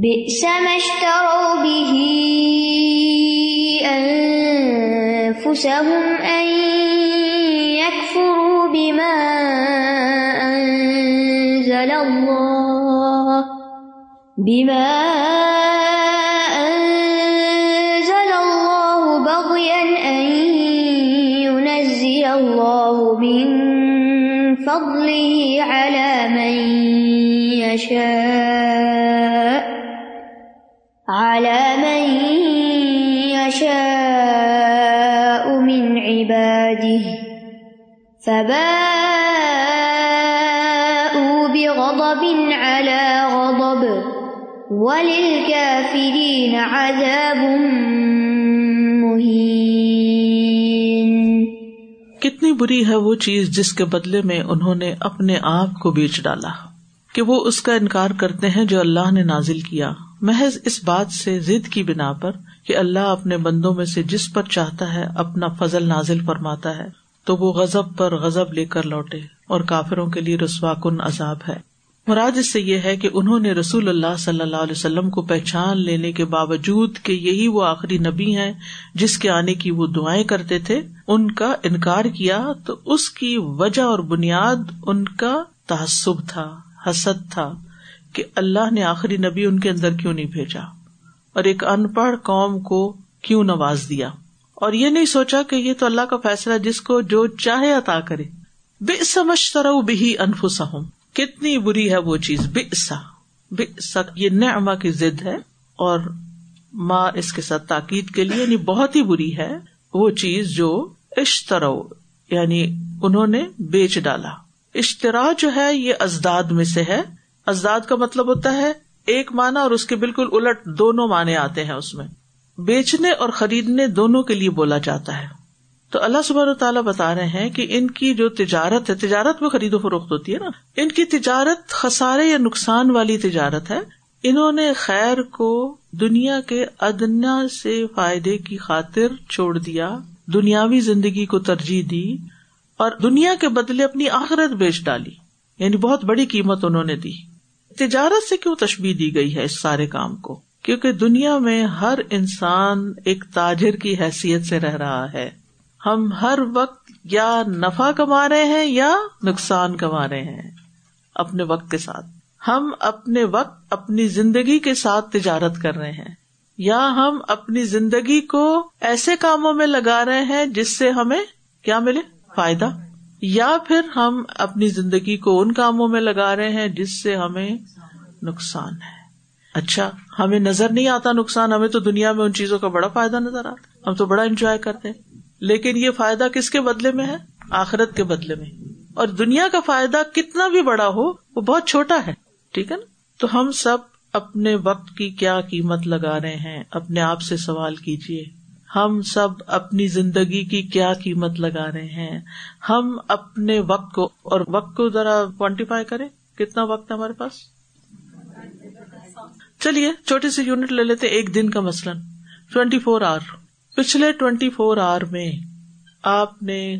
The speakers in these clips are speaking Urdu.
بئس ما اشتروا به انفسهم ان يكفروا بما انزل الله بما فباءوا بغضب على غضب وللكافرين عذاب مهين کتنی بری ہے وہ چیز جس کے بدلے میں انہوں نے اپنے آپ کو بیچ ڈالا کہ وہ اس کا انکار کرتے ہیں جو اللہ نے نازل کیا۔ محض اس بات سے ضد کی بنا پر کہ اللہ اپنے بندوں میں سے جس پر چاہتا ہے اپنا فضل نازل فرماتا ہے۔ تو وہ غزب پر غزب لے کر لوٹے اور کافروں کے لیے رسوا کن عذاب ہے۔ مراد اس سے یہ ہے کہ انہوں نے رسول اللہ صلی اللہ علیہ وسلم کو پہچان لینے کے باوجود کہ یہی وہ آخری نبی ہیں جس کے آنے کی وہ دعائیں کرتے تھے، ان کا انکار کیا تو اس کی وجہ اور بنیاد ان کا تعصب تھا، حسد تھا کہ اللہ نے آخری نبی ان کے اندر کیوں نہیں بھیجا۔ اور ایک ان پڑھ قوم کو کیوں نواز دیا؟ اور یہ نہیں سوچا کہ یہ تو اللہ کا فیصلہ جس کو جو چاہے عطا کرے۔ بے سمجھ طرح بھی انفسا ہوں کتنی بری ہے وہ چیز۔ بے سا بے یہ نعما کی ضد ہے۔ اور ماں اس کے ساتھ تاکید کے لیے یعنی بہت ہی بری ہے وہ چیز جو اشترو یعنی انہوں نے بیچ ڈالا۔ اشترا جو ہے، یہ ازداد میں سے ہے۔ ازداد کا مطلب ہوتا ہے ایک مانا اور اس کے بالکل الٹ دونوں معنی آتے ہیں اس میں۔ بیچنے اور خریدنے دونوں کے لیے بولا جاتا ہے۔ تو اللہ سب تعالیٰ بتا رہے ہیں کہ ان کی جو تجارت ہے، تجارت میں خرید و فروخت ہوتی ہے نا۔ ان کی تجارت خسارے یا نقصان والی تجارت ہے۔ انہوں نے خیر کو دنیا کے ادنا سے فائدے کی خاطر چھوڑ دیا، دنیاوی زندگی کو ترجیح دی اور دنیا کے بدلے اپنی آخرت بیچ ڈالی۔ یعنی بہت بڑی قیمت انہوں نے دی۔ تجارت سے کیوں تشبیح دی گئی ہے اس سارے کام کو؟ کیونکہ دنیا میں ہر انسان ایک تاجر کی حیثیت سے رہ رہا ہے۔ ہم ہر وقت یا نفع کما رہے ہیں یا نقصان کما رہے ہیں، اپنے وقت کے ساتھ۔ ہم اپنے وقت اپنی زندگی کے ساتھ تجارت کر رہے ہیں، یا ہم اپنی زندگی کو ایسے کاموں میں لگا رہے ہیں جس سے ہمیں کیا ملے؟ فائدہ۔ یا پھر ہم اپنی زندگی کو ان کاموں میں لگا رہے ہیں جس سے ہمیں نقصان ہے۔ اچھا ہمیں نظر نہیں آتا نقصان، ہمیں تو دنیا میں ان چیزوں کا بڑا فائدہ نظر آتا ہم تو بڑا انجوائے کرتے ہیں۔ لیکن یہ فائدہ کس کے بدلے میں ہے؟ آخرت کے بدلے میں۔ اور دنیا کا فائدہ کتنا بھی بڑا ہو، وہ بہت چھوٹا ہے۔ ٹھیک ہے نا؟ تو ہم سب اپنے وقت کی کیا قیمت لگا رہے ہیں؟ اپنے آپ سے سوال کیجیے ہم سب اپنی زندگی کی کیا قیمت لگا رہے ہیں؟ ہم اپنے وقت کو، اور وقت کو ذرا کوانٹیفائی کریں۔ کتنا وقت ہے ہمارے پاس؟ چلیے، چھوٹی سی یونٹ لے لیتے، ایک دن کا مثلاً۔ Twenty four hour. پچھلے ٹوینٹی فور آور میں آپ نے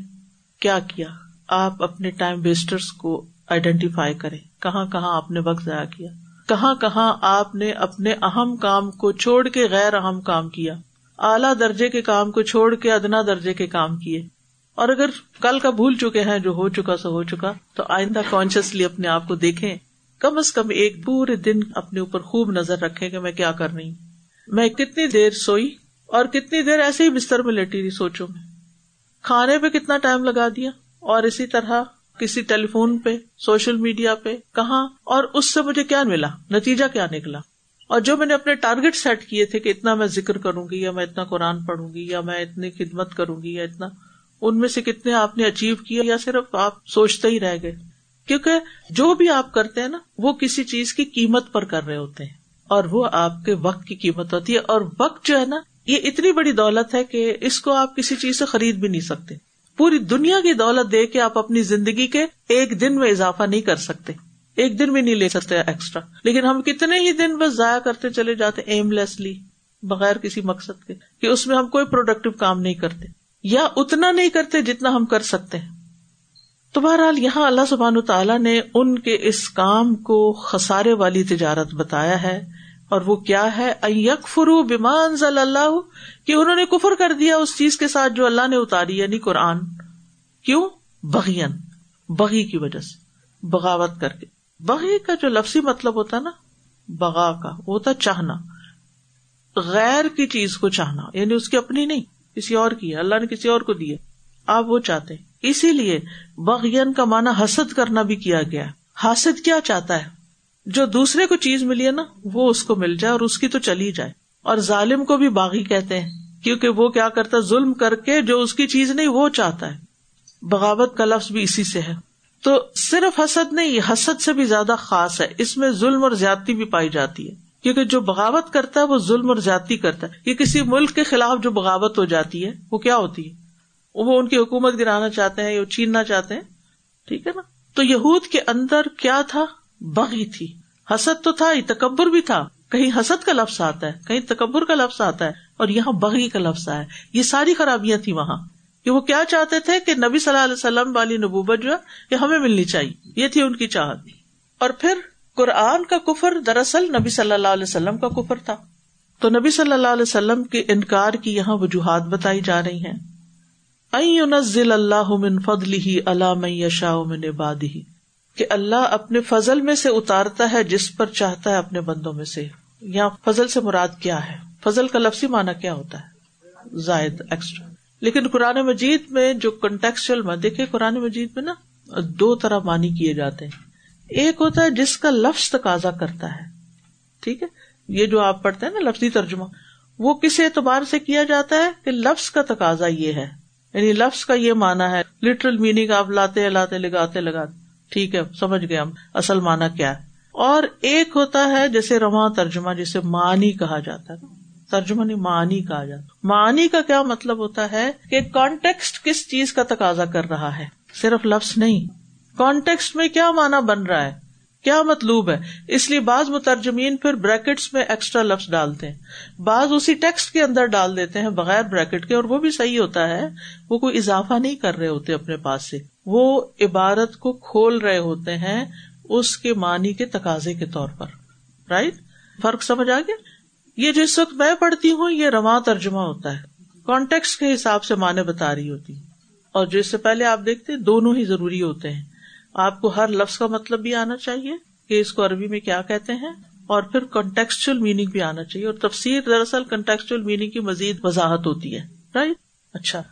کیا کیا؟ آپ اپنے ٹائم ویسٹرس کو آئیڈینٹیفائی کرے کہاں کہاں آپ نے وقت ضائع کیا؟ کہاں کہاں آپ نے اپنے اہم کام کو چھوڑ کے غیر اہم کام کیا؟ اعلیٰ درجے کے کام کو چھوڑ کے ادنا درجے کے کام کیے۔ اور اگر کل کا بھول چکے ہیں جو ہو چکا سو ہو چکا، تو آئندہ کانشیسلی اپنے آپ کو دیکھیں۔ کم از کم ایک پورے دن اپنے اوپر خوب نظر رکھے کہ میں کیا کر رہی ہوں۔ میں کتنی دیر سوئی اور کتنی دیر ایسے ہی بستر میں لیٹی رہی سوچوں میں۔ کھانے پہ کتنا ٹائم لگا دیا؟ اور اسی طرح کسی ٹیلی فون پہ، سوشل میڈیا پہ، کہاں؟ اور اس سے مجھے کیا ملا؟ نتیجہ کیا نکلا؟ اور جو میں نے اپنے ٹارگیٹ سیٹ کیے تھے کہ اتنا میں ذکر کروں گی یا میں اتنا قرآن پڑھوں گی یا میں اتنی خدمت کروں گی یا اتنا، ان میں سے کتنے آپ نے اچیو کیا یا صرف آپ سوچتے ہی رہ گئے؟ کیونکہ جو بھی آپ کرتے ہیں نا، وہ کسی چیز کی قیمت پر کر رہے ہوتے ہیں۔ اور وہ آپ کے وقت کی قیمت ہوتی ہے۔ اور وقت جو ہے نا، یہ اتنی بڑی دولت ہے کہ اس کو آپ کسی چیز سے خرید بھی نہیں سکتے۔ پوری دنیا کی دولت دے کے آپ اپنی زندگی کے ایک دن میں اضافہ نہیں کر سکتے۔ ایک دن بھی نہیں لے سکتے ایکسٹرا لیکن ہم کتنے ہی دن بس ضائع کرتے چلے جاتے ایم لیسلی بغیر کسی مقصد کے، کہ اس میں ہم کوئی پروڈکٹیو کام نہیں کرتے۔ یا اتنا نہیں کرتے جتنا ہم کر سکتے ہیں۔ تو بہرحال یہاں اللہ سبحان تعالیٰ نے ان کے اس کام کو خسارے والی تجارت بتایا ہے اور وہ کیا ہے؟ یک فرو بیمان ضل اللہ، کہ انہوں نے کفر کر دیا اس چیز کے ساتھ جو اللہ نے اتاری یعنی قرآن۔ کیوں؟ بغین بغی کی وجہ سے، بغاوت کر کے۔ بغی کا جو لفظی مطلب ہوتا ہے نا، بغا کا، وہ ہوتا چاہنا۔ غیر کی چیز کو چاہنا یعنی اس کی اپنی نہیں، کسی اور کی ہے، اللہ نے کسی اور کو دی آپ وہ چاہتے اسی لیے بغین کا مانا حسد کرنا بھی کیا گیا۔ حاسد کیا چاہتا ہے؟ جو دوسرے کو چیز ملی ہے نا، وہ اس کو مل جائے اور اس کی تو چلی جائے۔ اور ظالم کو بھی باغی کہتے ہیں، کیونکہ وہ کیا کرتا ہے؟ ظلم کر کے جو اس کی چیز نہیں، وہ چاہتا ہے۔ بغاوت کا لفظ بھی اسی سے ہے۔ تو صرف حسد نہیں حسد سے بھی زیادہ خاص ہے۔ اس میں ظلم اور زیادتی بھی پائی جاتی ہے۔ کیونکہ جو بغاوت کرتا ہے، وہ ظلم اور زیادتی کرتا ہے۔ یہ کسی ملک کے خلاف جو بغاوت ہو جاتی ہے، وہ کیا ہوتی ہے؟ وہ ان کی حکومت گرانا چاہتے ہیں یا چھیننا چاہتے ہیں، ٹھیک ہے نا؟ تو یہود کے اندر کیا تھا؟ بغی تھی۔ حسد تو تھا تکبر بھی تھا۔ کہیں حسد کا لفظ آتا ہے، کہیں تکبر کا لفظ آتا ہے، اور یہاں بغی کا لفظ آیا۔ یہ ساری خرابیاں تھی وہاں۔ کہ وہ کیا چاہتے تھے؟ کہ نبی صلی اللہ علیہ وسلم والی نبوبت جو ہے یہ ہمیں ملنی چاہیے۔ یہ تھی ان کی چاہت۔ اور پھر قرآن کا کفر دراصل نبی صلی اللہ علیہ وسلم کا کفر تھا۔ تو نبی صلی اللہ علیہ وسلم کے انکار کی یہاں وجوہات بتائی جا رہی ہیں۔ اللہ من فضل ہی اللہ یشا من عبادی کہ اللہ اپنے فضل میں سے اتارتا ہے جس پر چاہتا ہے اپنے بندوں میں سے۔ یا فضل سے مراد کیا ہے؟ فضل کا لفظی مانا کیا ہوتا ہے؟ زائد ایکسٹرا لیکن قرآن مجید میں جو کنٹیکچل میں دیکھے قرآن مجید میں نا، دو طرح مانی کیے جاتے ہیں۔ ایک ہوتا ہے جس کا لفظ تقاضا کرتا ہے۔ ٹھیک ہے؟ یہ جو آپ پڑھتے ہیں نا، لفظی ترجمہ، وہ کس اعتبار سے کیا جاتا ہے؟ کہ لفظ کا تقاضا یہ ہے۔ یعنی لفظ کا یہ مانا ہے لٹرل میننگ آپ لاتے لاتے لگاتے لگاتے ٹھیک ہے، سمجھ گئے ہم۔ اصل مانا کیا ہے؟ اور ایک ہوتا ہے جیسے رواں ترجمہ، جسے معنی کہا جاتا ہے۔ ترجمہ نہیں، معنی کہا جاتا معنی کا کیا مطلب ہوتا ہے کہ کانٹیکسٹ کس چیز کا تقاضا کر رہا ہے؟ صرف لفظ نہیں۔ کانٹیکسٹ میں کیا مانا بن رہا ہے؟ کیا مطلوب ہے؟ اس لیے بعض مترجمین پھر بریکٹس میں ایکسٹرا لفظ ڈالتے ہیں۔ بعض اسی ٹیکسٹ کے اندر ڈال دیتے ہیں بغیر بریکٹ کے اور وہ بھی صحیح ہوتا ہے۔ وہ کوئی اضافہ نہیں کر رہے ہوتے اپنے پاس سے۔ وہ عبارت کو کھول رہے ہوتے ہیں اس کے معنی کے تقاضے کے طور پر۔ رائٹ فرق سمجھ آ گیا؟ یہ جو اس وقت میں پڑھتی ہوں، یہ رواں ترجمہ ہوتا ہے۔ کانٹیکس کے حساب سے معنی بتا رہی ہوتی۔ اور جو اس سے پہلے آپ دیکھتے دونوں ہی ضروری ہوتے ہیں۔ آپ کو ہر لفظ کا مطلب بھی آنا چاہیے کہ اس کو عربی میں کیا کہتے ہیں اور پھر کنٹیکسچل میننگ بھی آنا چاہیے اور تفصیل دراصل کنٹیکسچل میننگ کی مزید وضاحت ہوتی ہے رائٹ اچھا۔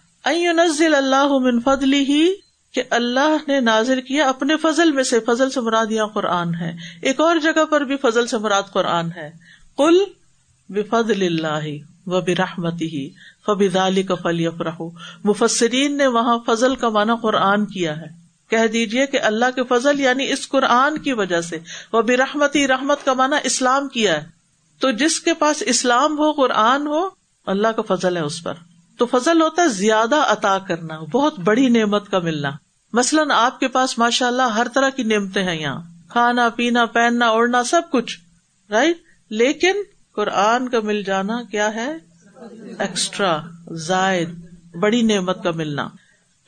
نزل اللہ من فضلی ہی کہ اللہ نے نازر کیا اپنے فضل میں سے، فضل سے مراد یہاں قرآن ہے۔ ایک اور جگہ پر بھی فضل سے مراد قرآن ہے۔ کل بفضل اللہ و برحمتی ہی فبی کا فلی افرح مفسرین نے وہاں فضل کا مانا قرآن کیا ہے۔ کہہ دیجیے کہ اللہ کے فضل یعنی اس قرآن کی وجہ سے، وہ بھی رحمتی رحمت کا مانا اسلام کیا ہے۔ تو جس کے پاس اسلام ہو، قرآن ہو، اللہ کا فضل ہے اس پر۔ تو فضل ہوتا ہے زیادہ عطا کرنا، بہت بڑی نعمت کا ملنا۔ مثلاً آپ کے پاس ماشاء اللہ ہر طرح کی نعمتیں ہیں یہاں۔ کھانا، پینا، پہننا، اوڑھنا، سب کچھ رائٹ لیکن قرآن کا مل جانا کیا ہے؟ ایکسٹرا زائد، بڑی نعمت کا ملنا۔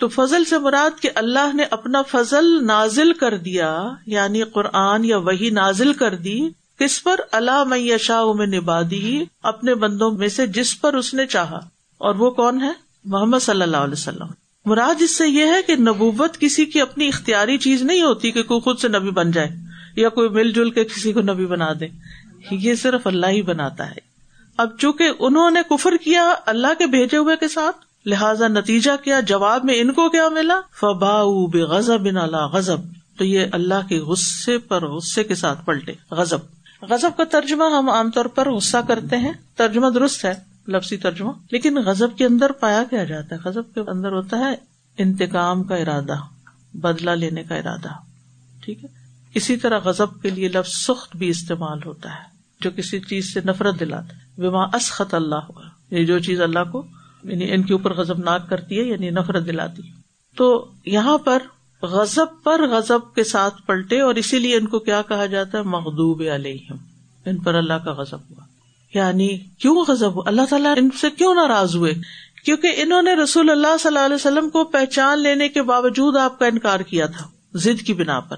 تو فضل سے مراد کہ اللہ نے اپنا فضل نازل کر دیا یعنی قرآن یا وہی نازل کر دی، کس پر؟ اللہ میں شاہ میں نبادی اپنے بندوں میں سے جس پر اس نے چاہا۔ اور وہ کون ہے؟ محمد صلی اللہ علیہ وسلم۔ مراد اس سے یہ ہے کہ نبوت کسی کی اپنی اختیاری چیز نہیں ہوتی کہ کوئی خود سے نبی بن جائے، یا کوئی مل جل کے کسی کو نبی بنا دے۔ یہ صرف اللہ ہی بناتا ہے۔ اب چونکہ انہوں نے کفر کیا، اللہ کے بھیجے ہوئے کے ساتھ لہذا نتیجہ کیا؟ جواب میں ان کو کیا ملا؟ فبا بے غزب ان اللہ غزب تو یہ اللہ کے غصے پر غصے کے ساتھ پلٹے۔ غزب غزب کا ترجمہ ہم عام طور پر غصہ کرتے ہیں۔ ترجمہ درست ہے، لفظی ترجمہ۔ لیکن غزب کے اندر پایا کیا جاتا ہے؟ غزب کے اندر ہوتا ہے انتقام کا ارادہ بدلا لینے کا ارادہ۔ ٹھیک ہے؟ اسی طرح غزب کے لیے لفظ سخت بھی استعمال ہوتا ہے، جو کسی چیز سے نفرت دلاتا ہے۔ وہاں اسخط اللہ ہوا یہ جو چیز اللہ کو یعنی ان کے اوپر غزب ناک کرتی ہے یعنی نفرت دلاتی تو یہاں پر غزب پر غزب کے ساتھ پلٹے اور اسی لیے ان کو کیا کہا جاتا ہے؟ مغدوب علیہم۔ ان پر اللہ کا غزب ہوا۔ یعنی کیوں غزب اللہ تعالیٰ ان سے کیوں ناراض ہوئے؟ کیونکہ انہوں نے رسول اللہ صلی اللہ علیہ وسلم کو پہچان لینے کے باوجود آپ کا انکار کیا تھا، ضد کی بنا پر۔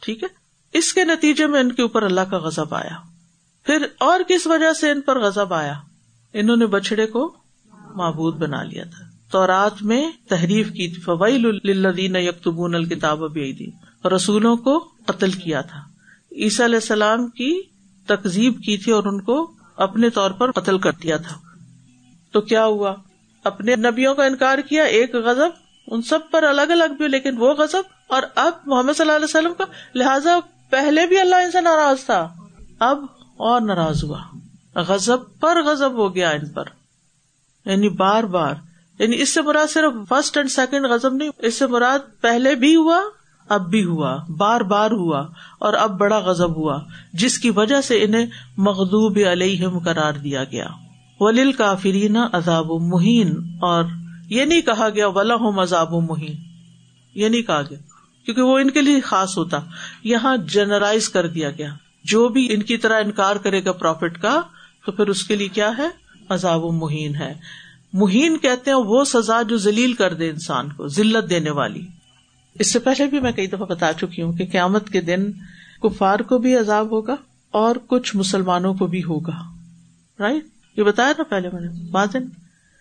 ٹھیک ہے؟ اس کے نتیجے میں ان کے اوپر اللہ کا غزب آیا۔ پھر اور کس وجہ سے ان پر غزب آیا؟ انہوں نے بچڑے کو معبود بنا لیا تھا۔ تو رات میں تحریف کی تھی۔ فوائل الدین یکتبون الکتاب ابھی رسولوں کو قتل کیا تھا۔ عیسیٰ علیہ السلام کی تقزیب کی تھی اور ان کو اپنے طور پر قتل کر دیا تھا۔ تو کیا ہوا؟ اپنے نبیوں کا انکار کیا، ایک غزب ان سب پر الگ الگ بھی، لیکن وہ غزب اور اب محمد صلی اللہ علیہ وسلم کا، لہٰذا پہلے بھی اللہ ان سے ناراض تھا۔ اب اور ناراض ہوا۔ غزب پر غزب ہو گیا ان پر۔ یعنی بار بار یعنی اس سے مراد صرف فرسٹ اینڈ سیکنڈ غزب نہیں، اس سے مراد پہلے بھی ہوا، اب بھی ہوا، بار بار ہوا اور اب بڑا غزب ہوا، جس کی وجہ سے انہیں مغدوب علیہم قرار دیا گیا۔ ولیل کافرین عذاب و مہین اور یہ نہیں کہا گیا ولا ہوں و مہین۔ یہ نہیں کہا گیا، کیونکہ وہ ان کے لیے خاص ہوتا، یہاں جنرائز کر دیا گیا۔ جو بھی ان کی طرح انکار کرے گا پروفٹ کا، تو پھر اس کے لیے کیا ہے؟ عذاب و مہین ہے۔ مہین کہتے ہیں وہ سزا جو ذلیل کر دے انسان کو، ذلت دینے والی۔ اس سے پہلے بھی میں کئی دفعہ بتا چکی ہوں کہ قیامت کے دن کفار کو بھی عذاب ہوگا اور کچھ مسلمانوں کو بھی ہوگا۔ رائٹ یہ بتایا نا پہلے میں نے۔ بادن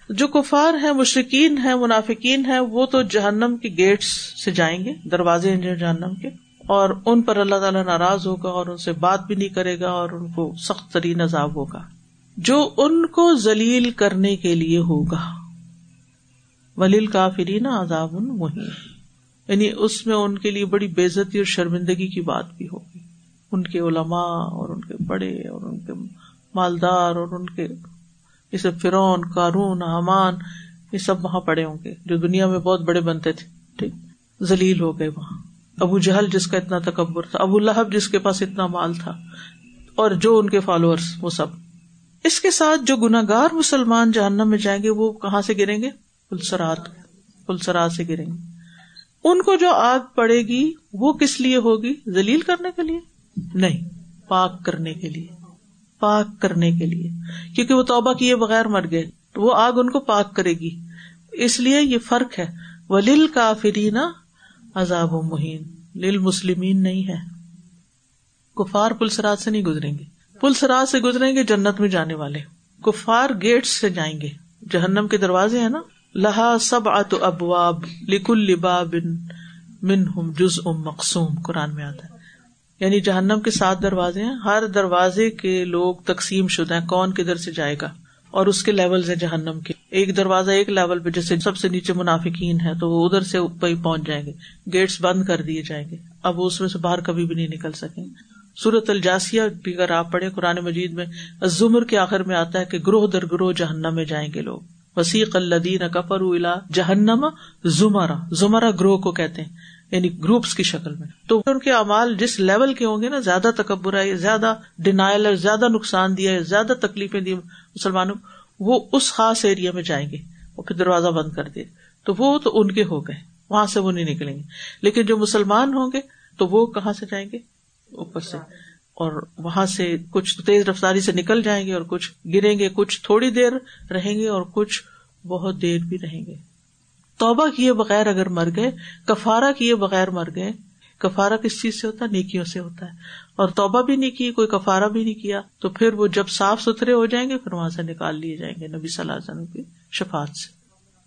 جو کفار ہیں مشرقین ہیں، منافقین ہیں، وہ تو جہنم کے گیٹس سے جائیں گے، دروازے جہنم کے۔ اور ان پر اللہ تعالیٰ ناراض ہوگا اور ان سے بات بھی نہیں کرے گا اور ان کو سخت ترین عذاب ہوگا۔ جو ان کو ذلیل کرنے کے لیے ہوگا۔ ولیل کافری نا عذاب وہی یعنی اس میں ان کے لیے بڑی بےزتی اور شرمندگی کی بات بھی ہوگی۔ ان کے علماء اور ان کے بڑے اور ان کے مالدار اور ان کے جیسے فرون کارون حمان، یہ سب وہاں پڑے ہوں گے۔ جو دنیا میں بہت بڑے بنتے تھے۔ ٹھیک۔ ذلیل ہو گئے وہاں۔ ابو جہل جس کا اتنا تکبر تھا، ابو لہب جس کے پاس اتنا مال تھا، اور جو ان کے فالوئرس وہ سب۔ اس کے ساتھ جو گناگار مسلمان جہنم میں جائیں گے، وہ کہاں سے گریں گے؟ پلسرات پلسرات سے گریں گے۔ ان کو جو آگ پڑے گی، وہ کس لیے ہوگی؟ ذلیل کرنے کے لیے؟ نہیں، پاک کرنے کے لیے۔ پاک کرنے کے لیے۔ کیونکہ وہ توبہ کیے بغیر مر گئے۔ تو وہ آگ ان کو پاک کرے گی۔ اس لیے یہ فرق ہے۔ ولیل کافرین عذاب و مہین۔ لل مسلمین نہیں ہے۔ کفار پلسرات سے نہیں گزریں گے۔ پلسرات سے گزریں گے جنت میں جانے والے۔ کفار گیٹ سے جائیں گے۔ جہنم کے دروازے ہیں نا۔ لہا سب ات ابواب لکل لباب من ہم جز ام مقصوم قرآن میں آتا ہے۔ یعنی جہنم کے سات دروازے ہیں۔ ہر دروازے کے لوگ تقسیم شدہ ہیں۔ کون کدھر سے جائے گا؟ اور اس کے لیول ہے جہنم کے۔ ایک دروازہ ایک لیول پہ جیسے سب سے نیچے منافقین ہے تو وہ ادھر سے پہنچ جائیں گے۔ گیٹس بند کر دیے جائیں گے۔ اب وہ اس میں سے باہر کبھی بھی نہیں نکل سکیں۔ سورت الجاسیا بھی اگر آپ پڑھے قرآن مجید میں زمر کے آخر میں آتا ہے کہ گروہ در گروہ جہنم میں جائیں گے لوگ۔ وسیق الدین کفر الا جہنم زمرا زمرا گروہ کو کہتے ہیں یعنی گروپس کی شکل میں۔ تو ان کے امال جس لیول کے ہوں گے نا، زیادہ تکبر ہے زیادہ ڈینائل ہے زیادہ نقصان دیا ہے، زیادہ تکلیفیں دی مسلمانوں، وہ اس خاص ایریا میں جائیں گے۔ وہ پھر دروازہ بند کر دے تو وہ تو ان کے ہو گئے، وہاں سے وہ نہیں نکلیں گے۔ لیکن جو مسلمان ہوں گے، تو وہ کہاں سے جائیں گے؟ اوپر سے۔ اور وہاں سے کچھ تیز رفتاری سے نکل جائیں گے اور کچھ گریں گے، کچھ تھوڑی دیر رہیں گے اور کچھ بہت دیر بھی رہیں گے۔ توبہ کیے بغیر اگر مر گئے کفارا کیے بغیر مر گئے کفارا کس چیز سے ہوتا ہے؟ نیکیوں سے ہوتا ہے۔ اور توبہ بھی نہیں کی، کوئی کفارا بھی نہیں کیا، تو پھر وہ جب صاف ستھرے ہو جائیں گے، پھر وہاں سے نکال لیے جائیں گے نبی صلی اللہ علیہ وسلم کی شفات سے۔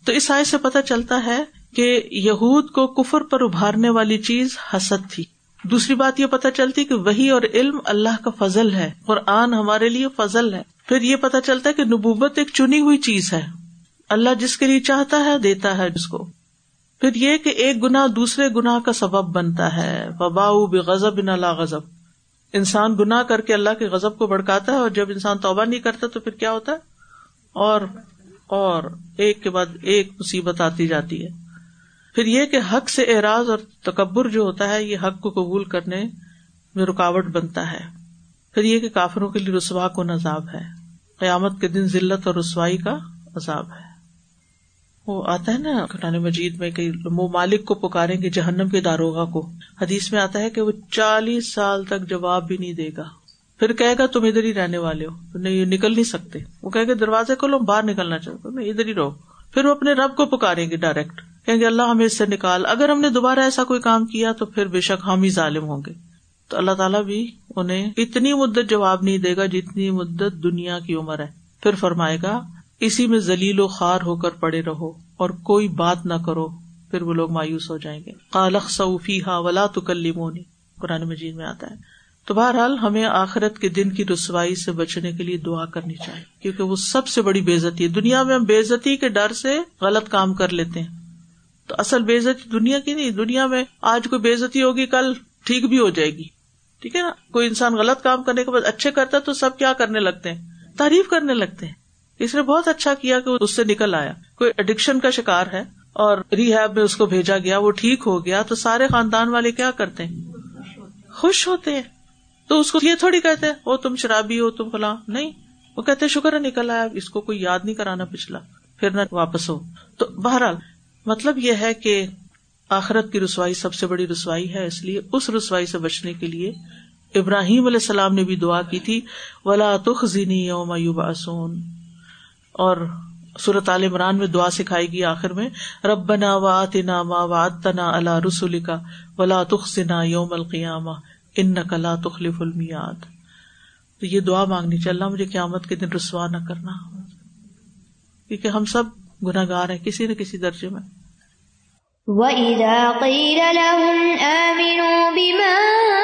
تو اس آئے سے پتا چلتا ہے کہ یہود کو کفر پر ابھارنے والی چیز حسد تھی۔ دوسری بات یہ پتا چلتی کہ وہی اور علم اللہ کا فضل ہے، قرآن ہمارے لیے فضل ہے۔ پھر یہ پتا چلتا ہے کہ نبوبت ایک چنی ہوئی چیز ہے۔ اللہ جس کے لیے چاہتا ہے، دیتا ہے جس کو۔ پھر یہ کہ ایک گنا دوسرے گنا کا سبب بنتا ہے۔ وبا بے غزب ان اللہ غزب انسان گنا کر کے اللہ کے غزب کو بڑکاتا ہے اور جب انسان توبہ نہیں کرتا تو پھر کیا ہوتا ہے؟ اور اور، ایک کے بعد ایک مصیبت آتی جاتی ہے۔ پھر یہ کہ حق سے اعراض اور تکبر جو ہوتا ہے، یہ حق کو قبول کرنے میں رکاوٹ بنتا ہے۔ پھر یہ کہ کافروں کے لیے رسوا کو نصاب ہے؟ قیامت کے دن ذلت اور رسوائی کا عذاب ہے۔ وہ آتا ہے نا قرآن مجید میں کہ وہ مالک کو پکاریں گے جہنم کے داروغ کو۔ حدیث میں آتا ہے کہ وہ چالیس سال تک جواب بھی نہیں دے گا۔ پھر کہے گا، تم ادھر ہی رہنے والے ہو۔ نہیں نکل نہیں سکتے۔ وہ کہ دروازے کو لو باہر نکلنا چاہتے نہیں ادھر ہی رہو۔ پھر وہ اپنے رب کو پکاریں گے ڈائریکٹ۔ کہیں گے اللہ ہمیں اس سے نکال۔ اگر ہم نے دوبارہ ایسا کوئی کام کیا تو پھر بے شک ہم ہی ظالم ہوں گے۔ تو اللہ تعالیٰ بھی انہیں اتنی مدت جواب نہیں دے گا جتنی مدت دنیا کی عمر ہے۔ پھر فرمائے گا، اسی میں ذلیل و خوار ہو کر پڑے رہو اور کوئی بات نہ کرو، پھر وہ لوگ مایوس ہو جائیں گے۔ کالخ سعفی ہا ولا تو کلیمونی قرآن مجید میں آتا ہے۔ تو بہرحال ہمیں آخرت کے دن کی رسوائی سے بچنے کے لیے دعا کرنی چاہیے، کیونکہ وہ سب سے بڑی بےزتی ہے۔ دنیا میں ہم بےزتی کے ڈر سے غلط کام کر لیتے ہیں۔ تو اصل بےزتی دنیا کی نہیں، دنیا میں آج کوئی بےزتی ہوگی، کل ٹھیک بھی ہو جائے گی۔ ٹھیک ہے نا؟ کوئی انسان غلط کام کرنے کے بعد اچھے کرتا ہے تو سب کیا کرنے لگتے ہیں؟ تعریف کرنے لگتے ہیں۔ اس نے بہت اچھا کیا کہ اس سے نکل آیا۔ کوئی اڈکشن کا شکار ہے اور ریحیب میں اس کو بھیجا گیا، وہ ٹھیک ہو گیا تو سارے خاندان والے کیا کرتے ہیں؟ خوش ہوتے ہیں۔ تو اس کو یہ تھوڑی کہتے وہ تم شرابی ہو، تم فلاں۔ نہیں، وہ کہتے شکر ہے، نکل آیا، اس کو کوئی یاد نہیں کرانا پچھلا، پھر نہ واپس ہو۔ تو بہرحال مطلب یہ ہے کہ آخرت کی رسوائی سب سے بڑی رسوائی ہے، اس لیے اس رسوائی سے بچنے کے لیے ابراہیم علیہ السلام نے بھی دعا کی تھی، ولا تخ یوم آسون اور صورت عال عمران میں دعا سکھائی گئی آخر میں رب بنا وات نا ما وات تنا اللہ رسول کا ولا تخنا یوم القیامہ ان کلا تخلف المیاد تو یہ دعا مانگنی چل رہا مجھے قیامت کے دن رسوا نہ کرنا۔ کیونکہ ہم سب گناگار ہیں کسی نہ کسی درجے میں۔ وَإِذَا قِيلَ لَهُمْ آمِنُوا بِمَا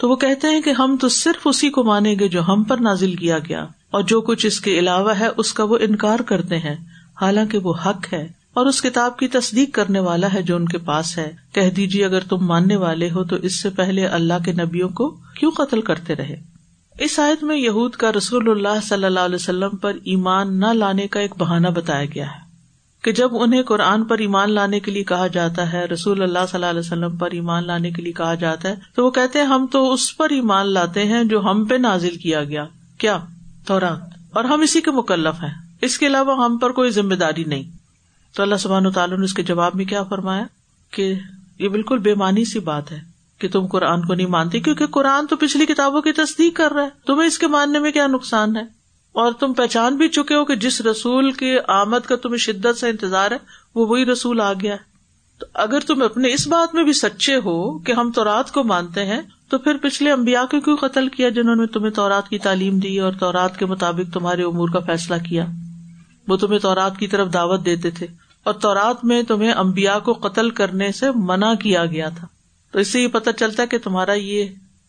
تو وہ کہتے ہیں کہ ہم تو صرف اسی کو مانیں گے جو ہم پر نازل کیا گیا، اور جو کچھ اس کے علاوہ ہے اس کا وہ انکار کرتے ہیں، حالانکہ وہ حق ہے، اور اس کتاب کی تصدیق کرنے والا ہے جو ان کے پاس ہے۔ کہہ دیجیے اگر تم ماننے والے ہو تو اس سے پہلے اللہ کے نبیوں کو کیوں قتل کرتے رہے؟ اس آیت میں یہود کا رسول اللہ صلی اللہ علیہ وسلم پر ایمان نہ لانے کا ایک بہانہ بتایا گیا ہے۔ کہ جب انہیں قرآن پر ایمان لانے کے لیے کہا جاتا ہے، رسول اللہ صلی اللہ علیہ وسلم پر ایمان لانے کے لیے کہا جاتا ہے، تو وہ کہتے ہیں، ہم تو اس پر ایمان لاتے ہیں جو ہم پہ نازل کیا گیا۔ کیا؟ تورات۔ اور ہم اسی کے مکلف ہیں۔ اس کے علاوہ ہم پر کوئی ذمہ داری نہیں۔ تو اللہ سبحان تعالیٰ نے اس کے جواب میں کیا فرمایا؟ کہ یہ بالکل بے معنی سی بات ہے کہ تم قرآن کو نہیں مانتی کیونکہ قرآن تو پچھلی کتابوں کی تصدیق کر رہا ہے۔ تمہیں اس کے ماننے میں کیا نقصان ہے؟ اور تم پہچان بھی چکے ہو کہ جس رسول کے آمد کا تمہیں شدت سے انتظار ہے، وہ وہی رسول آ گیا ہے۔ تو اگر تم اپنے اس بات میں بھی سچے ہو کہ ہم تو رات کو مانتے ہیں، تو پھر پچھلے امبیا کو کیوں قتل کیا جنہوں نے تمہیں تورات کی تعلیم دی اور تورات کے مطابق تمہارے امور کا فیصلہ کیا؟ وہ تمہیں تورات کی طرف دعوت دیتے تھے اور تورات میں تمہیں امبیا کو قتل کرنے سے منع کیا گیا تھا۔ تو اس سے یہ پتا چلتا ہے کہ تمہارا یہ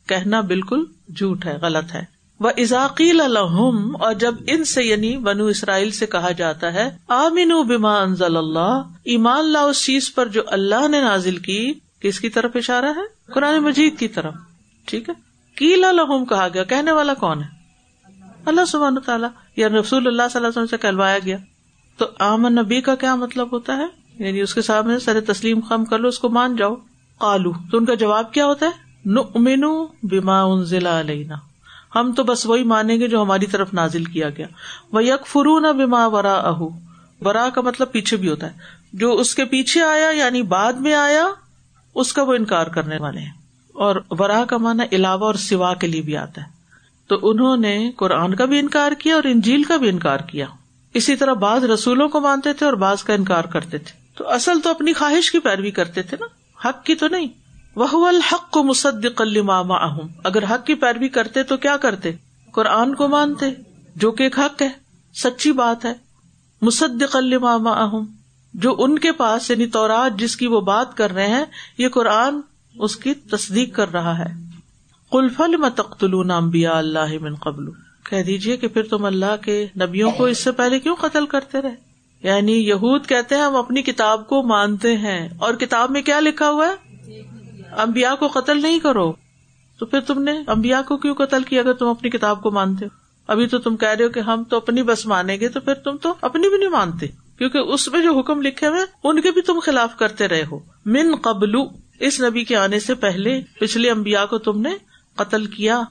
کہنا بالکل جھوٹ ہے، غلط ہے۔ وہ ازاقیل الحم اور جب ان سے یعنی بنو اسرائیل سے کہا جاتا ہے آمین بما انزل اللہ، ایمان لا اس چیز پر جو اللہ نے نازل کی، کس کی طرف اشارہ ہے؟ قرآن مجید کی طرف۔ ٹھیک ہے؟ کیل الحم کہا گیا۔ کہنے والا کون ہے؟ اللہ سبحان تعالیٰ یا یعنی رسول اللہ صلی اللہ علیہ وسلم سے کہلوایا گیا۔ تو آمن نبی کا کیا مطلب ہوتا ہے؟ یعنی اس کے سامنے سر تسلیم خم کر لو، اس کو مان جاؤ۔ کالو تو ان کا جواب کیا ہوتا ہے؟ نو بیما انزلہ علینا ہم تو بس وہی مانیں گے جو ہماری طرف نازل کیا گیا۔ وہ یک فرو نہ بیما ورا اہ برا کا مطلب پیچھے بھی ہوتا ہے۔ جو اس کے پیچھے آیا یعنی بعد میں آیا، اس کا وہ انکار کرنے والے ہیں۔ اور برا کا مانا علاوہ اور سوا کے لیے بھی آتا ہے۔ تو انہوں نے قرآن کا بھی انکار کیا اور انجیل کا بھی انکار کیا۔ اسی طرح بعض رسولوں کو مانتے تھے اور بعض کا انکار کرتے تھے۔ تو اصل تو اپنی خواہش کی پیروی کرتے تھے نا۔ حق کی تو نہیں۔ وہ الحق کو مصدق اہم اگر حق کی پیروی کرتے تو کیا کرتے؟ قرآن کو مانتے، جو کہ ایک حق ہے، سچی بات ہے۔ مصدق اہم جو ان کے پاس یعنی تورات، جس کی وہ بات کر رہے ہیں، یہ قرآن اس کی تصدیق کر رہا ہے۔ کلفل میں تختلون امبیا اللہ من قبل؟ کہہ دیجیے کہ پھر تم اللہ کے نبیوں کو اس سے پہلے کیوں قتل کرتے رہے؟ یعنی یہود کہتے ہیں ہم اپنی کتاب کو مانتے ہیں۔ اور کتاب میں کیا لکھا ہوا ہے؟ امبیا کو قتل نہیں کرو۔ تو پھر تم نے امبیا کو کیوں قتل کیا اگر تم اپنی کتاب کو مانتے ہو؟ ابھی تو تم کہہ رہے ہو کہ ہم تو اپنی بس مانیں گے تو پھر تم تو اپنی بھی نہیں مانتے۔ کیونکہ اس میں جو حکم لکھے ہوئے ان کے بھی تم خلاف کرتے رہے ہو۔ من قبل اس نبی کے آنے سے پہلے پچھلے امبیا کو تم نے قتل کیا۔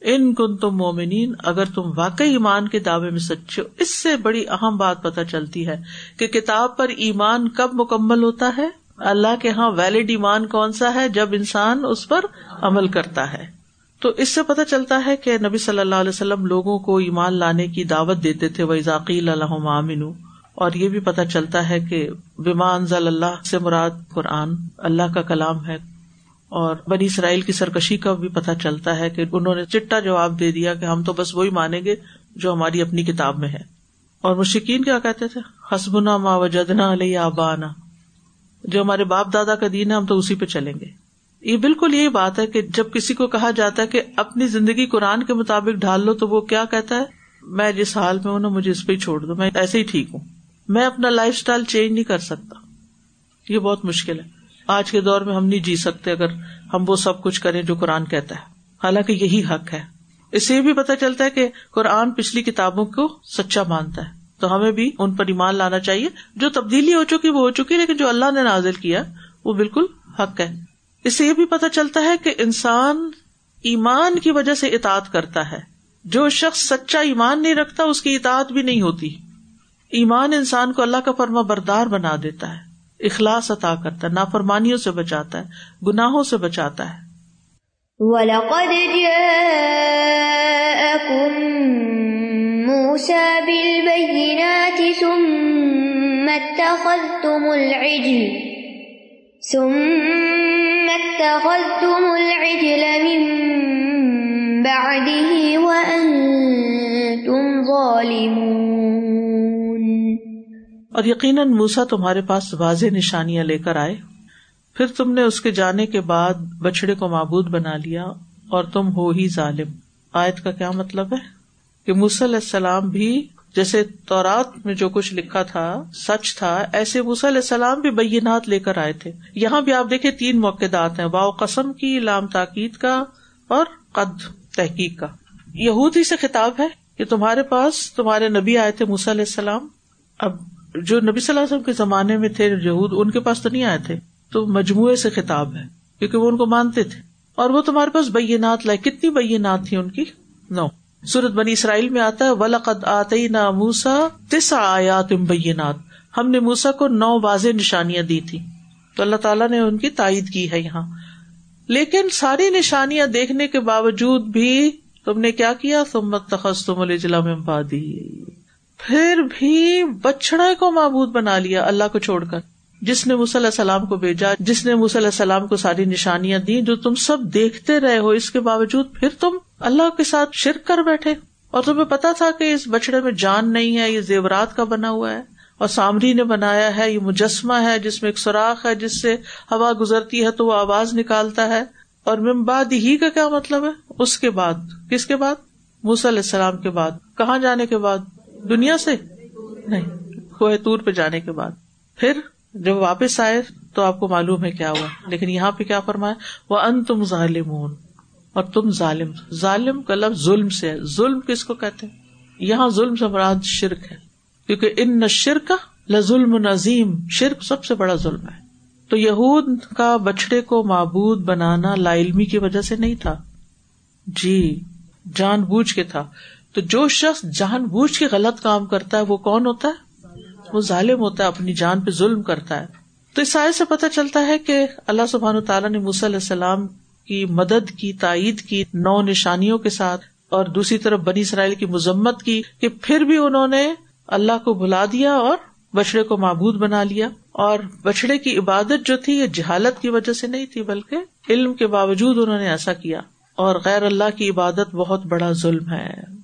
ان کن تم مومنین، اگر تم واقعی ایمان کے دعوے میں سچے ہو، اس سے بڑی اہم بات پتہ چلتی ہے کہ کتاب پر ایمان کب مکمل ہوتا ہے؟ اللہ کے ہاں ویلڈ ایمان کون سا ہے جب انسان اس پر عمل کرتا ہے؟ تو اس سے پتہ چلتا ہے کہ نبی صلی اللہ علیہ وسلم لوگوں کو ایمان لانے کی دعوت دیتے تھے وہ ذاکیل اللہ اور یہ بھی پتہ چلتا ہے کہ بیمان ضل اللہ سے مراد قرآن، اللہ کا کلام ہے۔ اور بنی اسرائیل کی سرکشی کا بھی پتہ چلتا ہے کہ انہوں نے چٹا جواب دے دیا کہ ہم تو بس وہی مانیں گے جو ہماری اپنی کتاب میں ہے۔ اور مشکین کیا کہتے تھے؟ حسبنا ما وجدنا علیہ آبانا۔ جو ہمارے باپ دادا کا دین ہے، ہم تو اسی پہ چلیں گے۔ یہ بالکل یہی بات ہے کہ جب کسی کو کہا جاتا ہے کہ اپنی زندگی قرآن کے مطابق ڈھال لو تو وہ کیا کہتا ہے؟ میں جس حال میں ہوں نا، مجھے اس پہ ہی چھوڑ دو، میں ایسے ہی ٹھیک ہوں۔ میں اپنا لائف اسٹائل چینج نہیں کر سکتا۔ یہ بہت مشکل ہے۔ آج کے دور میں ہم نہیں جی سکتے اگر ہم وہ سب کچھ کریں جو قرآن کہتا ہے۔ حالانکہ یہی حق ہے۔ اس سے بھی پتا چلتا ہے کہ قرآن پچھلی کتابوں کو سچا مانتا ہے۔ تو ہمیں بھی ان پر ایمان لانا چاہیے۔ جو تبدیلی ہو چکی، وہ ہو چکی، لیکن جو اللہ نے نازل کیا، وہ بالکل حق ہے۔ اس سے یہ بھی پتا چلتا ہے کہ انسان ایمان کی وجہ سے اطاعت کرتا ہے۔ جو شخص سچا ایمان نہیں رکھتا، اس کی اطاعت بھی نہیں ہوتی۔ ایمان انسان کو اللہ کا فرما بردار بنا دیتا ہے۔ اخلاص عطا کرتا ہے، نافرمانیوں سے بچاتا ہے، گناہوں سے بچاتا ہے۔ وَلَقَدْ جَاءَكُم مُوسَى بِالْبَيِّنَاتِ ثُمَّ اتَّخَذْتُمُ الْعِجْلَ ثُمَّ اتَّخَذْتُمُ الْعِجْلَ مِن بَعْدِهِ وَأَنتُمْ ظَالِمُونَ اور یقیناً موسا تمہارے پاس واضح نشانیاں لے کر آئے۔ پھر تم نے اس کے جانے کے بعد بچڑے کو معبود بنا لیا اور تم ہو ہی ظالم۔ آیت کا کیا مطلب ہے؟ کہ علیہ السلام بھی جیسے تورات میں جو کچھ لکھا تھا، سچ تھا، ایسے علیہ السلام بھی بینات لے کر آئے تھے۔ یہاں بھی آپ دیکھے تین موقع دات ہیں واؤ قسم کی، لام تاکید کا اور قد تحقیق کا۔ یہود ہی سے خطاب ہے کہ تمہارے پاس تمہارے نبی آئے تھے علیہ السلام۔ اب جو نبی صلی اللہ علیہ وسلم کے زمانے میں تھے یہود، ان کے پاس تو نہیں آئے تھے۔ تو مجموعے سے خطاب ہے، کیونکہ وہ ان کو مانتے تھے۔ اور وہ تمہارے پاس بینات لائے کتنی بینات تھی ان کی؟ نو۔ سورت بنی اسرائیل میں آتا ہے، ولقد آتی نا موسا تس آیا تم بینات ہم نے موسا کو نو واضح نشانیاں دی تھی تو اللہ تعالیٰ نے ان کی تائید کی ہے یہاں۔ لیکن ساری نشانیاں دیکھنے کے باوجود بھی تم نے کیا کیا؟ تم تخص تم الجلا میں پھر بھی بچڑے کو معبود بنا لیا، اللہ کو چھوڑ کر۔ جس نے علیہ السلام کو بھیجا، جس نے علیہ السلام کو ساری نشانیاں دی جو تم سب دیکھتے رہے ہو، اس کے باوجود پھر تم اللہ کے ساتھ شرک کر بیٹھے۔ اور تمہیں پتا تھا کہ اس بچڑے میں جان نہیں ہے، یہ زیورات کا بنا ہوا ہے۔ اور سامری نے بنایا ہے، یہ مجسمہ ہے، جس میں ایک سوراخ ہے، جس سے ہوا گزرتی ہے تو وہ آواز نکالتا ہے۔ اور ممباد ہی کا کیا مطلب ہے؟ اس کے بعد۔ کس کے بعد؟ علیہ السلام کے بعد۔ کہاں جانے کے بعد؟ دنیا سے؟ نہیں، کوہ تور پہ جانے کے بعد۔ پھر جب واپس آئے تو آپ کو معلوم ہے کیا ہوا۔ لیکن یہاں پہ کیا فرمایا؟ وہ ان تم ظالم اور تم ظالم۔ ظالم کا لفظ ظلم سے ظلم کس کو کہتے یہاں ظلم سے مراد شرک ہے۔ کیونکہ ان نہ شرک لظلم نظیم شرک سب سے بڑا ظلم ہے۔ تو یہود کا بچڑے کو معبود بنانا لا علمی کی وجہ سے نہیں تھا۔ جی جان بوجھ کے تھا۔ تو جو شخص جان بوجھ کے غلط کام کرتا ہے، وہ کون ہوتا ہے؟ وہ ظالم ہوتا ہے، اپنی جان پہ ظلم کرتا ہے۔ تو اس سائے سے پتہ چلتا ہے کہ اللہ سبحان تعالیٰ نے علیہ السلام کی مدد کی، تائید کی نو نشانیوں کے ساتھ اور دوسری طرف بنی اسرائیل کی مذمت کی کہ پھر بھی انہوں نے اللہ کو بلا دیا اور بچڑے کو معبود بنا لیا۔ اور بچڑے کی عبادت جو تھی، یہ جہالت کی وجہ سے نہیں تھی، بلکہ علم کے باوجود انہوں نے ایسا کیا۔ اور غیر اللہ کی عبادت بہت بڑا ظلم ہے۔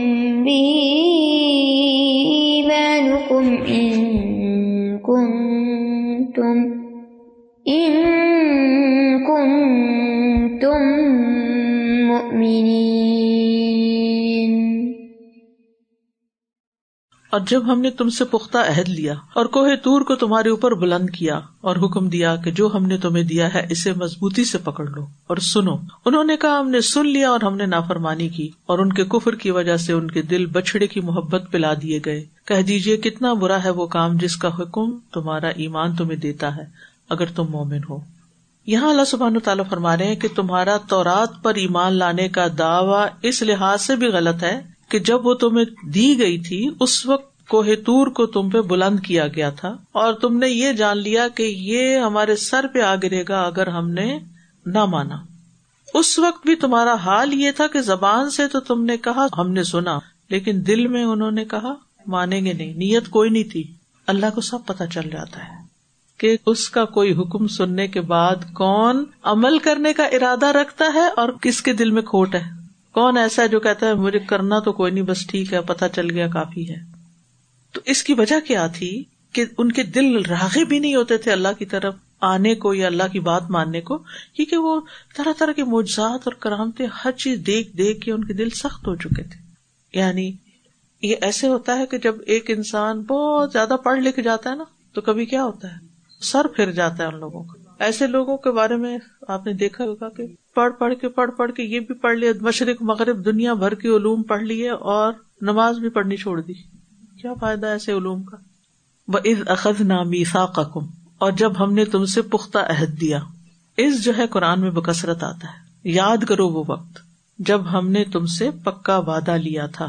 به إيمانكم إن كنتم إن كنتم مؤمنين اور جب ہم نے تم سے پختہ عہد لیا اور کوہ تور کو تمہارے اوپر بلند کیا اور حکم دیا کہ جو ہم نے تمہیں دیا ہے اسے مضبوطی سے پکڑ لو اور سنو، انہوں نے کہا ہم نے سن لیا اور ہم نے نافرمانی کی اور ان کے کفر کی وجہ سے ان کے دل بچڑے کی محبت پلا دیے گئے۔ کہہ دیجیے کتنا برا ہے وہ کام جس کا حکم تمہارا ایمان تمہیں دیتا ہے اگر تم مومن ہو۔ یہاں اللہ سبحان تعالیٰ فرما رہے ہیں کہ تمہارا تورات پر ایمان لانے کا دعوی اس لحاظ سے بھی غلط ہے کہ جب وہ تمہیں دی گئی تھی، اس وقت کوہ تور کو تم پہ بلند کیا گیا تھا۔ اور تم نے یہ جان لیا کہ یہ ہمارے سر پہ آ گرے گا اگر ہم نے نہ مانا۔ اس وقت بھی تمہارا حال یہ تھا کہ زبان سے تو تم نے کہا، ہم نے سنا، لیکن دل میں انہوں نے کہا، مانیں گے نہیں، نیت کوئی نہیں تھی۔ اللہ کو سب پتا چل جاتا ہے کہ اس کا کوئی حکم سننے کے بعد کون عمل کرنے کا ارادہ رکھتا ہے اور کس کے دل میں کھوٹ ہے۔ کون ایسا ہے جو کہتا ہے مجھے کرنا تو کوئی نہیں، بس ٹھیک ہے پتا چل گیا کافی ہے۔ تو اس کی وجہ کیا تھی کہ ان کے دل راغے بھی نہیں ہوتے تھے اللہ کی طرف آنے کو یا اللہ کی بات ماننے کو؟ کیونکہ وہ طرح طرح کے موجات اور کرامتے ہر چیز دیکھ دیکھ کے ان کے دل سخت ہو چکے تھے۔ یعنی یہ ایسے ہوتا ہے کہ جب ایک انسان بہت زیادہ پڑھ لکھ جاتا ہے نا، تو کبھی کیا ہوتا ہے؟ سر پھر جاتا ہے ان لوگوں کا ایسے لوگوں کے بارے میں آپ نے دیکھا ہوگا کہ پڑھ پڑھ کے پڑھ پڑھ کے یہ بھی پڑھ لیا، مشرق، مغرب، دنیا بھر کے علوم پڑھ لیے اور نماز بھی پڑھنی چھوڑ دی۔ کیا فائدہ ایسے علوم کا؟ وہ از اخذ نامی کم اور جب ہم نے تم سے پختہ عہد دیا۔ اس جو ہے قرآن میں بکثرت آتا ہے۔ یاد کرو وہ وقت جب ہم نے تم سے پکا وعدہ لیا تھا۔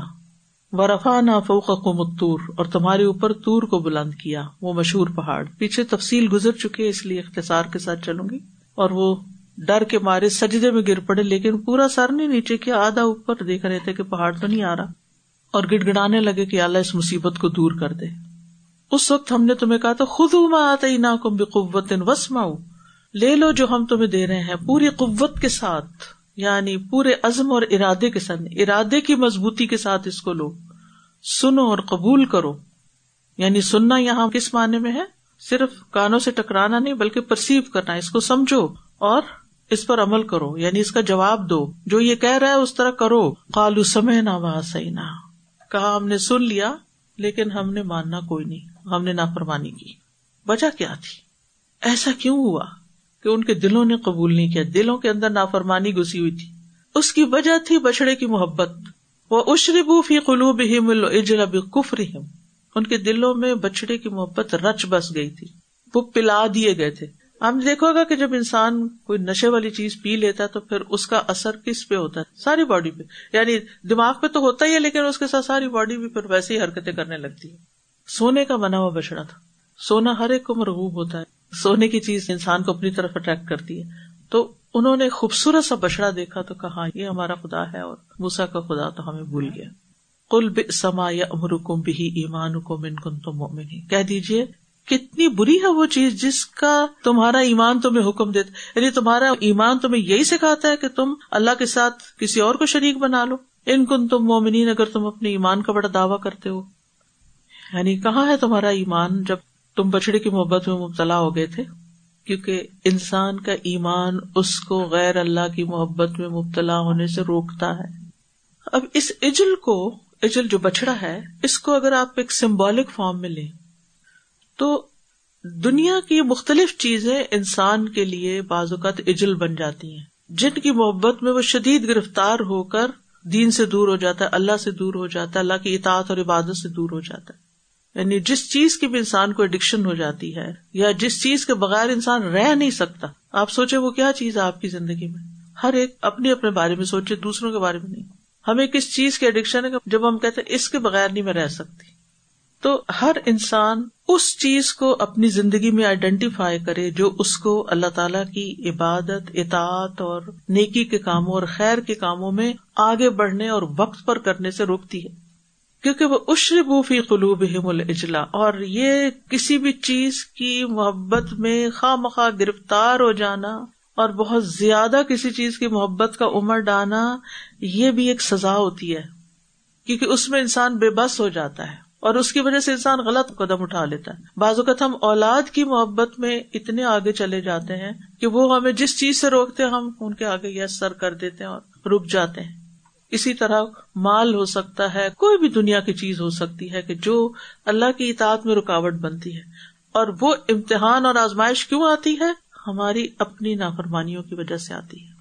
و رفا نا متور اور تمہارے اوپر تور کو بلند کیا، وہ مشہور پہاڑ۔ پیچھے تفصیل گزر چکے، اس لیے اختصار کے ساتھ چلوں گی۔ اور وہ ڈر کے مارے سجدے میں گر پڑے، لیکن پورا سر نہیں نیچے کیا، آدھا اوپر دیکھ رہے تھے کہ پہاڑ تو نہیں آ رہا۔ اور گڑ گڑانے لگے کہ اللہ اس مصیبت کو دور کر دے۔ اس وقت ہم نے تمہیں کہا تو خود آتے نا کم بے قوت وسماؤ لے لو جو ہم تمہیں دے رہے ہیں، پوری قوت کے ساتھ یعنی پورے عزم اور ارادے کے ساتھ، ارادے کی مضبوطی کے ساتھ اس کو لو۔ سنو اور قبول کرو۔ یعنی سننا یہاں کس معنی میں ہے؟ صرف کانوں سے ٹکرانا نہیں، بلکہ پرسیو کرنا، اس کو سمجھو۔ اور اس پر عمل کرو یعنی اس کا جواب دو۔ جو یہ کہہ رہا ہے اس طرح کرو۔ کالو سمے نہ وہاں کہا، ہم نے سن لیا، لیکن ہم نے ماننا کوئی نہیں۔ ہم نے نافرمانی کی۔ وجہ کیا تھی؟ ایسا کیوں ہوا کہ ان کے دلوں نے قبول نہیں کیا؟ دلوں کے اندر نافرمانی گسی ہوئی تھی۔ اس کی وجہ تھی بچڑے کی محبت۔ وہ اشربو فی قلوب کفر ان کے دلوں میں بچڑے کی محبت رچ بس گئی تھی۔ وہ پلا دیے گئے تھے۔ ہم دیکھو گا کہ جب انسان کوئی نشے والی چیز پی لیتا ہے تو پھر اس کا اثر کس پہ ہوتا ہے؟ ساری باڈی پہ۔ یعنی دماغ پہ تو ہوتا ہی ہے، لیکن اس کے ساتھ ساری باڈی بھی پھر ویسی ہی حرکتیں کرنے لگتی ہے سونے کا بنا ہوا بچڑا تھا۔ سونا ہر ایک کو مرغوب ہوتا ہے۔ سونے کی چیز انسان کو اپنی طرف اٹریکٹ کرتی ہے۔ تو انہوں نے خوبصورت سا بچڑا دیکھا تو کہا، یہ ہمارا خدا ہے اور موسا کا خدا تو ہمیں بھول گیا۔ کل سما یا امر کم بھی ایمان کو من کن تو مومن کہہ دیجیے کتنی بری ہے وہ چیز جس کا تمہارا ایمان تمہیں حکم دیتا یعنی تمہارا ایمان تمہیں یہی سکھاتا ہے کہ تم اللہ کے ساتھ کسی اور کو شریک بنا لو۔ ان کن تم مومنین، اگر تم اپنے ایمان کا بڑا دعوی کرتے ہو۔ یعنی کہاں ہے تمہارا ایمان جب تم بچڑے کی محبت میں مبتلا ہو گئے تھے؟ کیونکہ انسان کا ایمان اس کو غیر اللہ کی محبت میں مبتلا ہونے سے روکتا ہے۔ اب اس اجل کو، اجل جو بچڑا ہے، اس کو اگر آپ ایک سمبولک فارم میں لیں تو دنیا کی مختلف چیزیں انسان کے لیے بعض اوقات اجل بن جاتی ہیں۔ جن کی محبت میں وہ شدید گرفتار ہو کر دین سے دور ہو جاتا ہے، اللہ سے دور ہو جاتا ہے، اللہ کی اطاعت اور عبادت سے دور ہو جاتا ہے۔ یعنی جس چیز کی بھی انسان کو اڈکشن ہو جاتی ہے یا جس چیز کے بغیر انسان رہ نہیں سکتا، آپ سوچے وہ کیا چیز ہے آپ کی زندگی میں؟ ہر ایک اپنے اپنے بارے میں سوچے، دوسروں کے بارے میں نہیں۔ ہمیں کس چیز کی اڈکشن ہے جب ہم کہتے ہیں اس کے بغیر نہیں میں رہ سکتی۔ تو ہر انسان اس چیز کو اپنی زندگی میں آئیڈینٹیفائی کرے جو اس کو اللہ تعالی کی عبادت، اطاعت اور نیکی کے کاموں اور خیر کے کاموں میں آگے بڑھنے اور وقت پر کرنے سے روکتی ہے۔ کیونکہ وہ اشر بوفی قلوب اجلا اور یہ کسی بھی چیز کی محبت میں خواہ مخواہ گرفتار ہو جانا اور بہت زیادہ کسی چیز کی محبت کا عمر ڈانا یہ بھی ایک سزا ہوتی ہے۔ کیونکہ اس میں انسان بے بس ہو جاتا ہے۔ اور اس کی وجہ سے انسان غلط قدم اٹھا لیتا ہے۔ بعض اوقات ہم اولاد کی محبت میں اتنے آگے چلے جاتے ہیں کہ وہ ہمیں جس چیز سے روکتے ہم ان کے آگے یس سر کر دیتے ہیں اور رک جاتے ہیں۔ اسی طرح مال ہو سکتا ہے، کوئی بھی دنیا کی چیز ہو سکتی ہے کہ جو اللہ کی اطاعت میں رکاوٹ بنتی ہے۔ اور وہ امتحان اور آزمائش کیوں آتی ہے؟ ہماری اپنی نافرمانیوں کی وجہ سے آتی ہے۔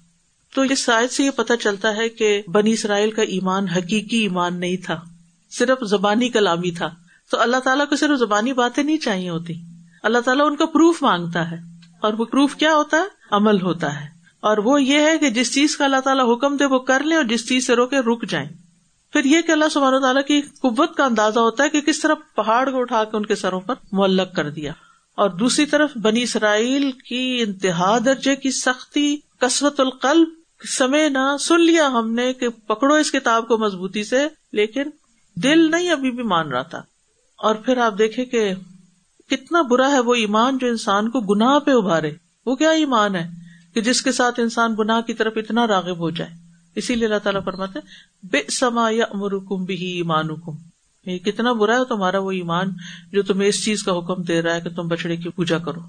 تو اس شاید سے یہ پتا چلتا ہے کہ بنی اسرائیل کا ایمان حقیقی ایمان نہیں تھا۔ صرف زبانی کلامی تھا۔ تو اللہ تعالیٰ کو صرف زبانی باتیں نہیں چاہیے ہوتی۔ اللہ تعالیٰ ان کا پروف مانگتا ہے۔ اور وہ پروف کیا ہوتا ہے؟ عمل ہوتا ہے۔ اور وہ یہ ہے کہ جس چیز کا اللہ تعالیٰ حکم دے وہ کر لے اور جس چیز سے روکے رک جائیں۔ پھر یہ کہ اللہ سبحانہ تعالیٰ کی قوت کا اندازہ ہوتا ہے کہ کس طرح پہاڑ کو اٹھا کے ان کے سروں پر معلق کر دیا۔ اور دوسری طرف بنی اسرائیل کی انتہا درجے کی سختی کسوت القلب، سمے نہ سن لیا ہم نے کہ پکڑو اس کتاب کو مضبوطی سے، لیکن دل نہیں ابھی بھی مان رہا تھا۔ اور پھر آپ دیکھیں کہ کتنا برا ہے وہ ایمان جو انسان کو گناہ پہ ابھارے۔ وہ کیا ایمان ہے کہ جس کے ساتھ انسان گناہ کی طرف اتنا راغب ہو جائے؟ اسی لیے اللہ تعالیٰ فرماتے بے سما یا امر کم بھی ایمان حکم یہ کتنا برا ہے تمہارا وہ ایمان جو تمہیں اس چیز کا حکم دے رہا ہے کہ تم بچڑے کی پوجا کرو۔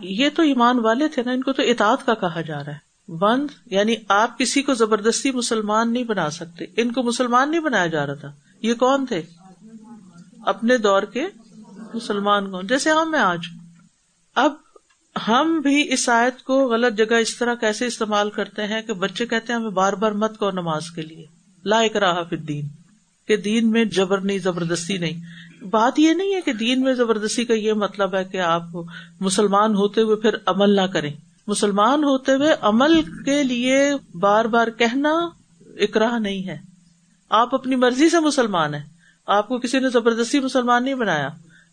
یہ تو ایمان والے تھے نا، ان کو تو اطاعت کا کہا جا رہا ہے۔ بند یعنی آپ کسی کو زبردستی مسلمان نہیں بنا سکتے۔ ان کو مسلمان نہیں بنایا جا رہا تھا۔ یہ کون تھے؟ اپنے دور کے مسلمان کون؟ جیسے ہم میں آج۔ اب ہم بھی اس آیت کو غلط جگہ اس طرح کیسے استعمال کرتے ہیں کہ بچے کہتے ہیں ہمیں بار بار مت کو نماز کے لیے۔ لا اکراہ فی الدین۔ کہ دین میں جبر نہیں، زبردستی نہیں۔ بات یہ نہیں ہے کہ دین میں زبردستی کا یہ مطلب ہے کہ آپ مسلمان ہوتے ہوئے پھر عمل نہ کریں۔ مسلمان ہوتے ہوئے عمل کے لیے بار بار کہنا اکراہ نہیں ہے۔ آپ اپنی مرضی سے مسلمان ہیں۔ آپ کو کسی نے زبردستی مسلمان نہیں بنایا۔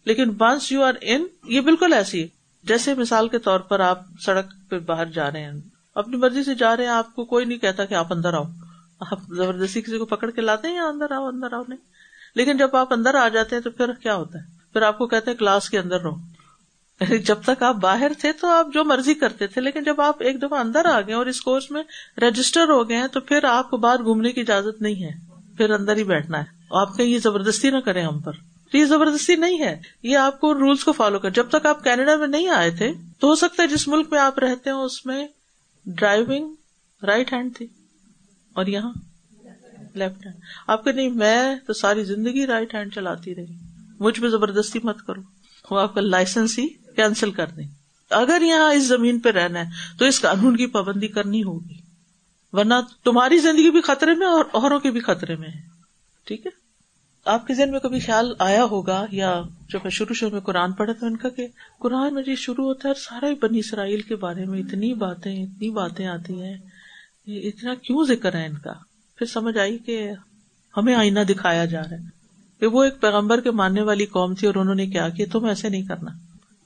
لیکن ونس یو آر ان یہ بالکل ایسی جیسے مثال کے طور پر آپ سڑک پہ باہر جا رہے ہیں۔ اپنی مرضی سے جا رہے ہیں، آپ کو کوئی نہیں کہتا کہ آپ اندر آؤ۔ آپ زبردستی کسی کو پکڑ کے لاتے ہیں یا اندر آؤ اندر آؤ نہیں۔ لیکن جب آپ اندر آ جاتے ہیں تو پھر کیا ہوتا ہے؟ پھر آپ کو کہتے ہیں، کلاس کے اندر رہو۔ جب تک آپ باہر تھے تو آپ جو مرضی کرتے تھے، لیکن جب آپ ایک دفعہ اندر آ گئے اور اس کورس میں رجسٹر ہو گئے ہیں، تو پھر آپ کو باہر گھومنے کی اجازت نہیں ہے۔ پھر اندر ہی بیٹھنا ہے۔ آپ کہیں یہ زبردستی نہ کریں ہم پر۔ یہ زبردستی نہیں ہے۔ یہ آپ کو رولس کو فالو کر۔ جب تک آپ کینیڈا میں نہیں آئے تھے، تو ہو سکتا ہے جس ملک میں آپ رہتے ہیں اس میں ڈرائیونگ رائٹ ہینڈ تھی۔ اور یہاں لیفٹ ہینڈ آپ کے نہیں میں تو ساری زندگی رائٹ ہینڈ چلاتی رہی۔ مجھ پہ زبردستی مت کرو۔ وہ آپ کا لائسنس ہی کینسل کر دیں۔ اگر یہاں اس زمین پہ رہنا ہے، تو اس قانون کی پابندی کرنی ہوگی۔ ورنہ تمہاری زندگی بھی خطرے میں اور اوروں کے بھی خطرے میں ہے۔ ٹھیک ہے؟ آپ کے ذہن میں کبھی خیال آیا ہوگا یا جب میں شروع شروع میں قرآن پڑھا تھا ان کا کہ قرآن میں جی شروع ہوتا ہے سارا بنی اسرائیل کے بارے میں اتنی باتیں اتنی باتیں آتی ہیں۔ یہ اتنا کیوں ذکر ہے ان کا؟ پھر سمجھ آئی کہ ہمیں آئینہ دکھایا جا رہا ہے۔ کہ وہ ایک پیغمبر کے ماننے والی قوم تھی اور انہوں نے کیا کیا، تم ایسے نہیں کرنا۔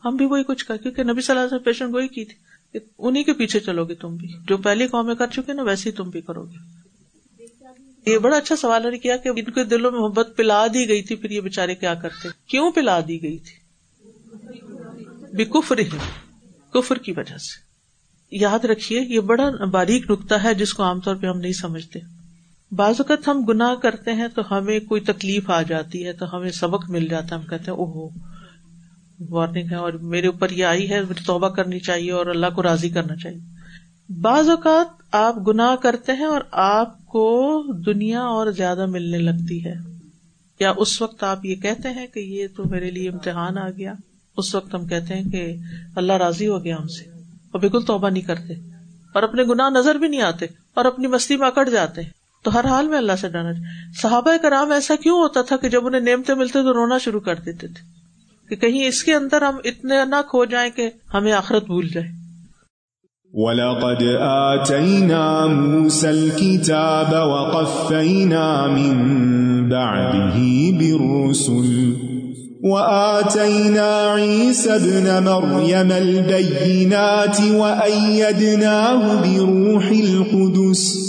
ہم بھی وہی کچھ کر کیونکہ نبی صلی اللہ علیہ وسلم پیشن وہی کی تھی انہیں کے پیچھے چلو گے تم بھی۔ جو پہلی قومیں کر چکے نا، ویسے ہی تم بھی کرو گے۔ یہ بڑا اچھا سوال کیا کہ ان کے دلوں میں محبت پلا دی گئی تھی، پھر یہ بےچارے کیا کرتے؟ کیوں پلا دی گئی تھی؟ بے کفر ہی کفر کی وجہ سے۔ یاد رکھیے، یہ بڑا باریک نقطہ ہے جس کو عام طور پہ ہم نہیں سمجھتے۔ بعض اوقات ہم گناہ کرتے ہیں تو ہمیں کوئی تکلیف آ جاتی ہے، تو ہمیں سبق مل جاتا ہے، ہم کہتے ہیں، اوہو۔ وارننگ ہے اور میرے اوپر یہ آئی ہے، مجھے توبہ کرنی چاہیے اور اللہ کو راضی کرنا چاہیے۔ بعض اوقات آپ گناہ کرتے ہیں اور آپ کو دنیا اور زیادہ ملنے لگتی ہے۔ یا اس وقت آپ یہ کہتے ہیں کہ یہ تو میرے لیے امتحان آ گیا؟ اس وقت ہم کہتے ہیں کہ اللہ راضی ہو گیا ہم سے اور بالکل توبہ نہیں کرتے اور اپنے گناہ نظر بھی نہیں آتے اور اپنی مستی میں اکڑ جاتے تو ہر حال میں اللہ سے ڈرنا صحابہ کرام ایسا کیوں ہوتا تھا کہ جب انہیں نیمتے ملتے تو رونا شروع کر دیتے تھے؟ کہ کہیں اس کے اندر ہم اتنے نہ کھو جائیں کہ ہمیں آخرت بھول جائے۔ وَلَقَدْ آتَيْنَا مُوسَى الْكِتَابَ وَقَفَّيْنَا مِن بَعْدِهِ بِالرُّسُلِ وآتينا عيسى ابن مريم البينات وأيدناه بروح القدس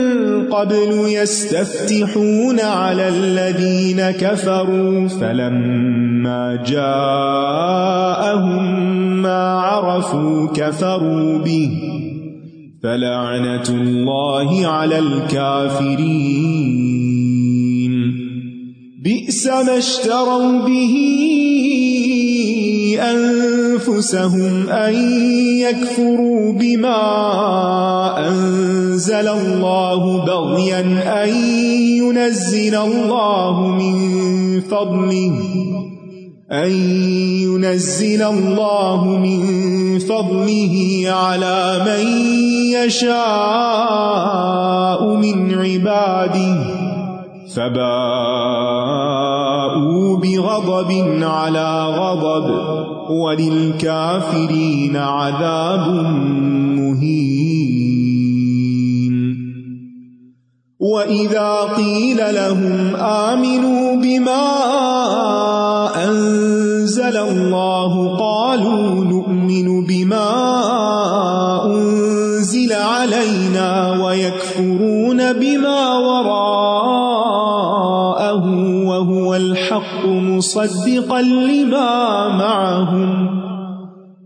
قبل يستفتحون على الذين كفروا فلما جاءهم ما عرفوا كفروا به فلعنة الله على الكافرين بئس ما اشتروا به أنفسهم أن يكفروا بما أنزل الله بغيا أن ينزل الله من فضله، أن ينزل الله من فضله على من يشاء من عباده، فباءوا بغضب على غضب، وللكافرين عذاب مهين. وإذا قيل لهم آمنوا بما أنزل الله قالوا نؤمن بما أنزل علينا ويكفرون بما وراءه وهو الحق مصدقا لما معهم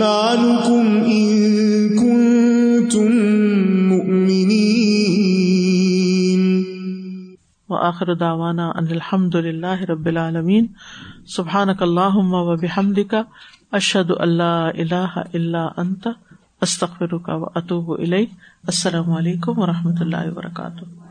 إيمانكم إن كنتم مؤمنين وآخر دعوانا أن الحمد لله رب العالمين. سبحانك اللهم وبحمدك أشهد أن لا إله إلا أنت، أستغفرك وأتوب إليك. السلام عليكم ورحمة الله وبركاته.